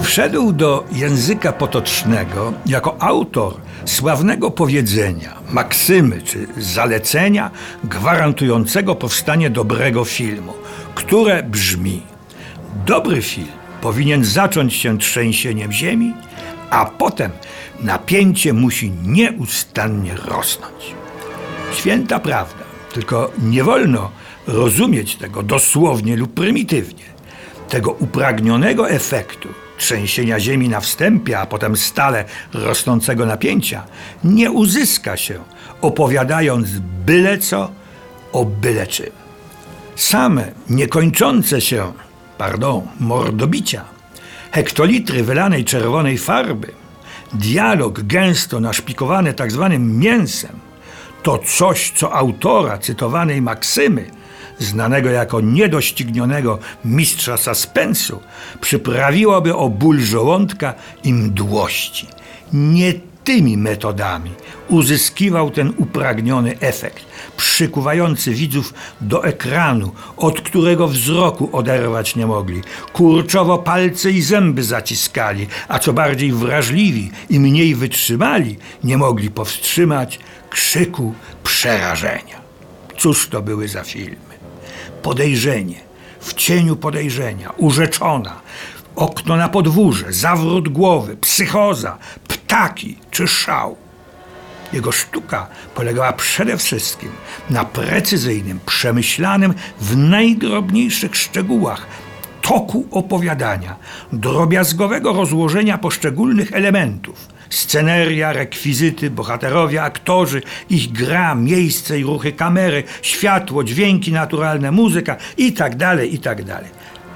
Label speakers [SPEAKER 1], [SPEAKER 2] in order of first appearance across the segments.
[SPEAKER 1] Wszedł do języka potocznego jako autor sławnego powiedzenia, maksymy czy zalecenia gwarantującego powstanie dobrego filmu, które brzmi: Dobry film powinien zacząć się trzęsieniem ziemi, a potem napięcie musi nieustannie rosnąć. Święta prawda, tylko nie wolno rozumieć tego dosłownie lub prymitywnie. Tego upragnionego efektu trzęsienia ziemi na wstępie, a potem stale rosnącego napięcia nie uzyska się opowiadając byle co o byle czym. Same niekończące się, pardon, mordobicia, hektolitry wylanej czerwonej farby, dialog gęsto naszpikowany tak zwanym mięsem, to coś, co autora cytowanej maksymy, znanego jako niedoścignionego mistrza suspensu, przyprawiłoby o ból żołądka i mdłości. Nie tymi metodami uzyskiwał ten upragniony efekt, przykuwający widzów do ekranu, od którego wzroku oderwać nie mogli. Kurczowo palce i zęby zaciskali, a co bardziej wrażliwi i mniej wytrzymali, nie mogli powstrzymać krzyku przerażenia. Cóż to były za filmy? Podejrzenie, w cieniu podejrzenia, urzeczona, okno na podwórze, zawrót głowy, psychoza, ptaki czy szał. Jego sztuka polegała przede wszystkim na precyzyjnym, przemyślanym w najdrobniejszych szczegółach toku opowiadania, drobiazgowego rozłożenia poszczególnych elementów. Sceneria, rekwizyty, bohaterowie, aktorzy, ich gra, miejsce i ruchy kamery, światło, dźwięki naturalne, muzyka itd., itd.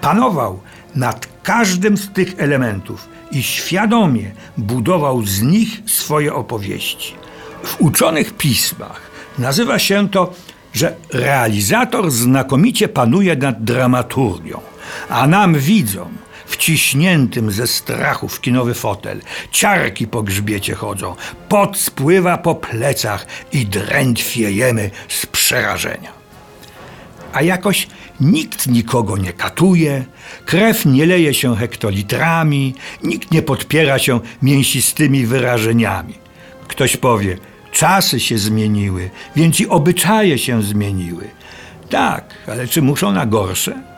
[SPEAKER 1] Panował nad każdym z tych elementów i świadomie budował z nich swoje opowieści. W uczonych pismach nazywa się to, że realizator znakomicie panuje nad dramaturgią, a nam widzom, wciśniętym ze strachu w kinowy fotel, ciarki po grzbiecie chodzą, pot spływa po plecach i drętwiejemy z przerażenia. A jakoś nikt nikogo nie katuje, krew nie leje się hektolitrami, nikt nie podpiera się mięsistymi wyrażeniami. Ktoś powie, czasy się zmieniły, więc i obyczaje się zmieniły. Tak, ale czy muszą na gorsze?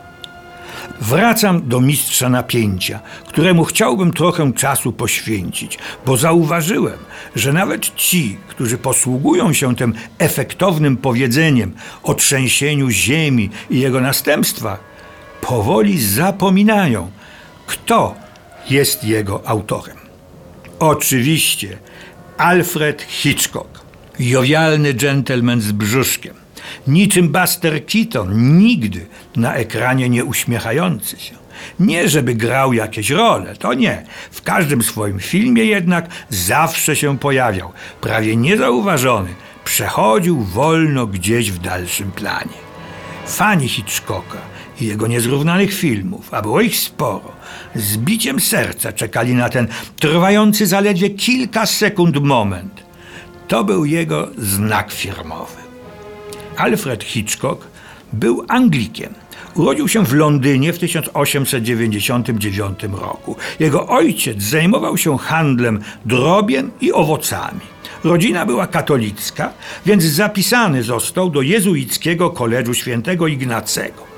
[SPEAKER 1] Wracam do mistrza napięcia, któremu chciałbym trochę czasu poświęcić, bo zauważyłem, że nawet ci, którzy posługują się tym efektownym powiedzeniem o trzęsieniu ziemi i jego następstwach, powoli zapominają, kto jest jego autorem. Oczywiście Alfred Hitchcock, jowialny dżentelmen z brzuszkiem, niczym Buster Keaton, nigdy na ekranie nie uśmiechający się. Nie, żeby grał jakieś role, to nie. W każdym swoim filmie jednak zawsze się pojawiał, prawie niezauważony, przechodził wolno gdzieś w dalszym planie. Fani Hitchcocka i jego niezrównanych filmów, a było ich sporo, z biciem serca czekali na ten trwający zaledwie kilka sekund moment. To był jego znak firmowy. Alfred Hitchcock był Anglikiem. Urodził się w Londynie w 1899 roku. Jego ojciec zajmował się handlem drobiem i owocami. Rodzina była katolicka, więc zapisany został do jezuickiego koledżu świętego Ignacego.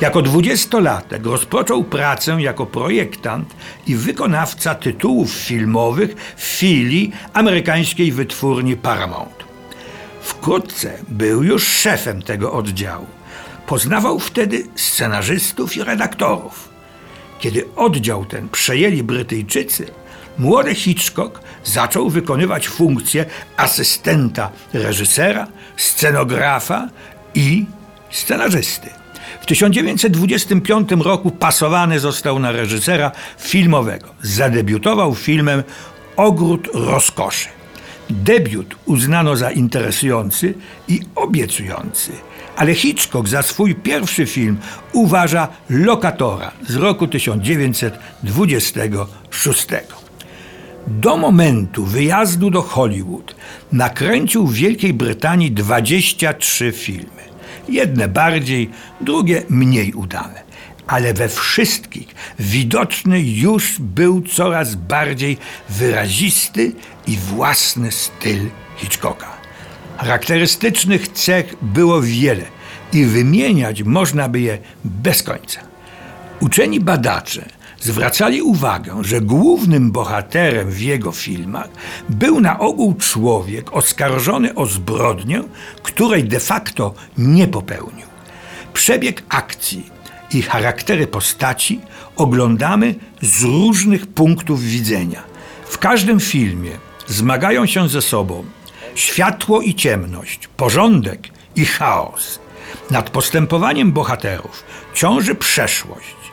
[SPEAKER 1] Jako dwudziestolatek rozpoczął pracę jako projektant i wykonawca tytułów filmowych w filii amerykańskiej wytwórni Paramount. Wkrótce był już szefem tego oddziału. Poznawał wtedy scenarzystów i redaktorów. Kiedy oddział ten przejęli Brytyjczycy, młody Hitchcock zaczął wykonywać funkcję asystenta reżysera, scenografa i scenarzysty. W 1925 roku pasowany został na reżysera filmowego. Zadebiutował filmem Ogród Rozkoszy. Debiut uznano za interesujący i obiecujący, ale Hitchcock za swój pierwszy film uważa Lokatora z roku 1926. Do momentu wyjazdu do Hollywood nakręcił w Wielkiej Brytanii 23 filmy. Jedne bardziej, drugie mniej udane. Ale we wszystkich widoczny już był coraz bardziej wyrazisty i własny styl Hitchcocka. Charakterystycznych cech było wiele i wymieniać można by je bez końca. Uczeni badacze zwracali uwagę, że głównym bohaterem w jego filmach był na ogół człowiek oskarżony o zbrodnię, której de facto nie popełnił. Przebieg akcji i charaktery postaci oglądamy z różnych punktów widzenia. W każdym filmie zmagają się ze sobą światło i ciemność, porządek i chaos. Nad postępowaniem bohaterów ciąży przeszłość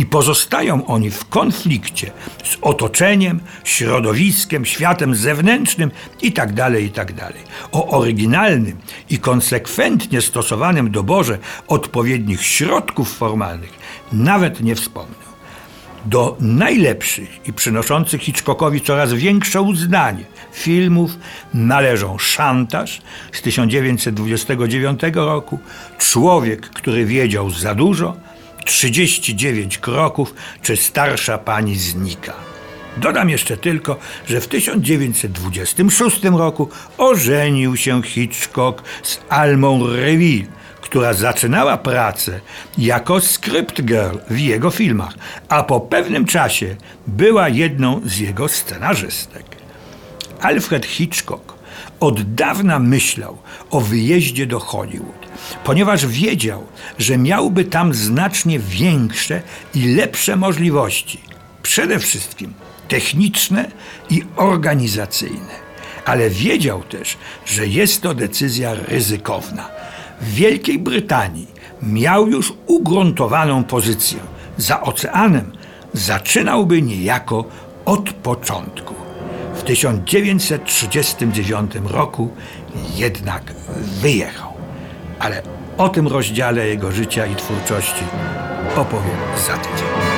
[SPEAKER 1] i pozostają oni w konflikcie z otoczeniem, środowiskiem, światem zewnętrznym itd. itd. O oryginalnym i konsekwentnie stosowanym doborze odpowiednich środków formalnych nawet nie wspomnę. Do najlepszych i przynoszących Hitchcockowi coraz większe uznanie filmów należą Szantaż z 1929 roku, Człowiek, który wiedział za dużo, 39 kroków czy Starsza pani znika. Dodam jeszcze tylko, że w 1926 roku ożenił się Hitchcock z Almą Reville, która zaczynała pracę jako script girl w jego filmach, a po pewnym czasie była jedną z jego scenarzystek. Alfred Hitchcock od dawna myślał o wyjeździe do Hollywood, ponieważ wiedział, że miałby tam znacznie większe i lepsze możliwości, przede wszystkim techniczne i organizacyjne. Ale wiedział też, że jest to decyzja ryzykowna. W Wielkiej Brytanii miał już ugruntowaną pozycję. Za oceanem zaczynałby niejako od początku. W 1939 roku jednak wyjechał. Ale o tym rozdziale jego życia i twórczości opowiem za tydzień.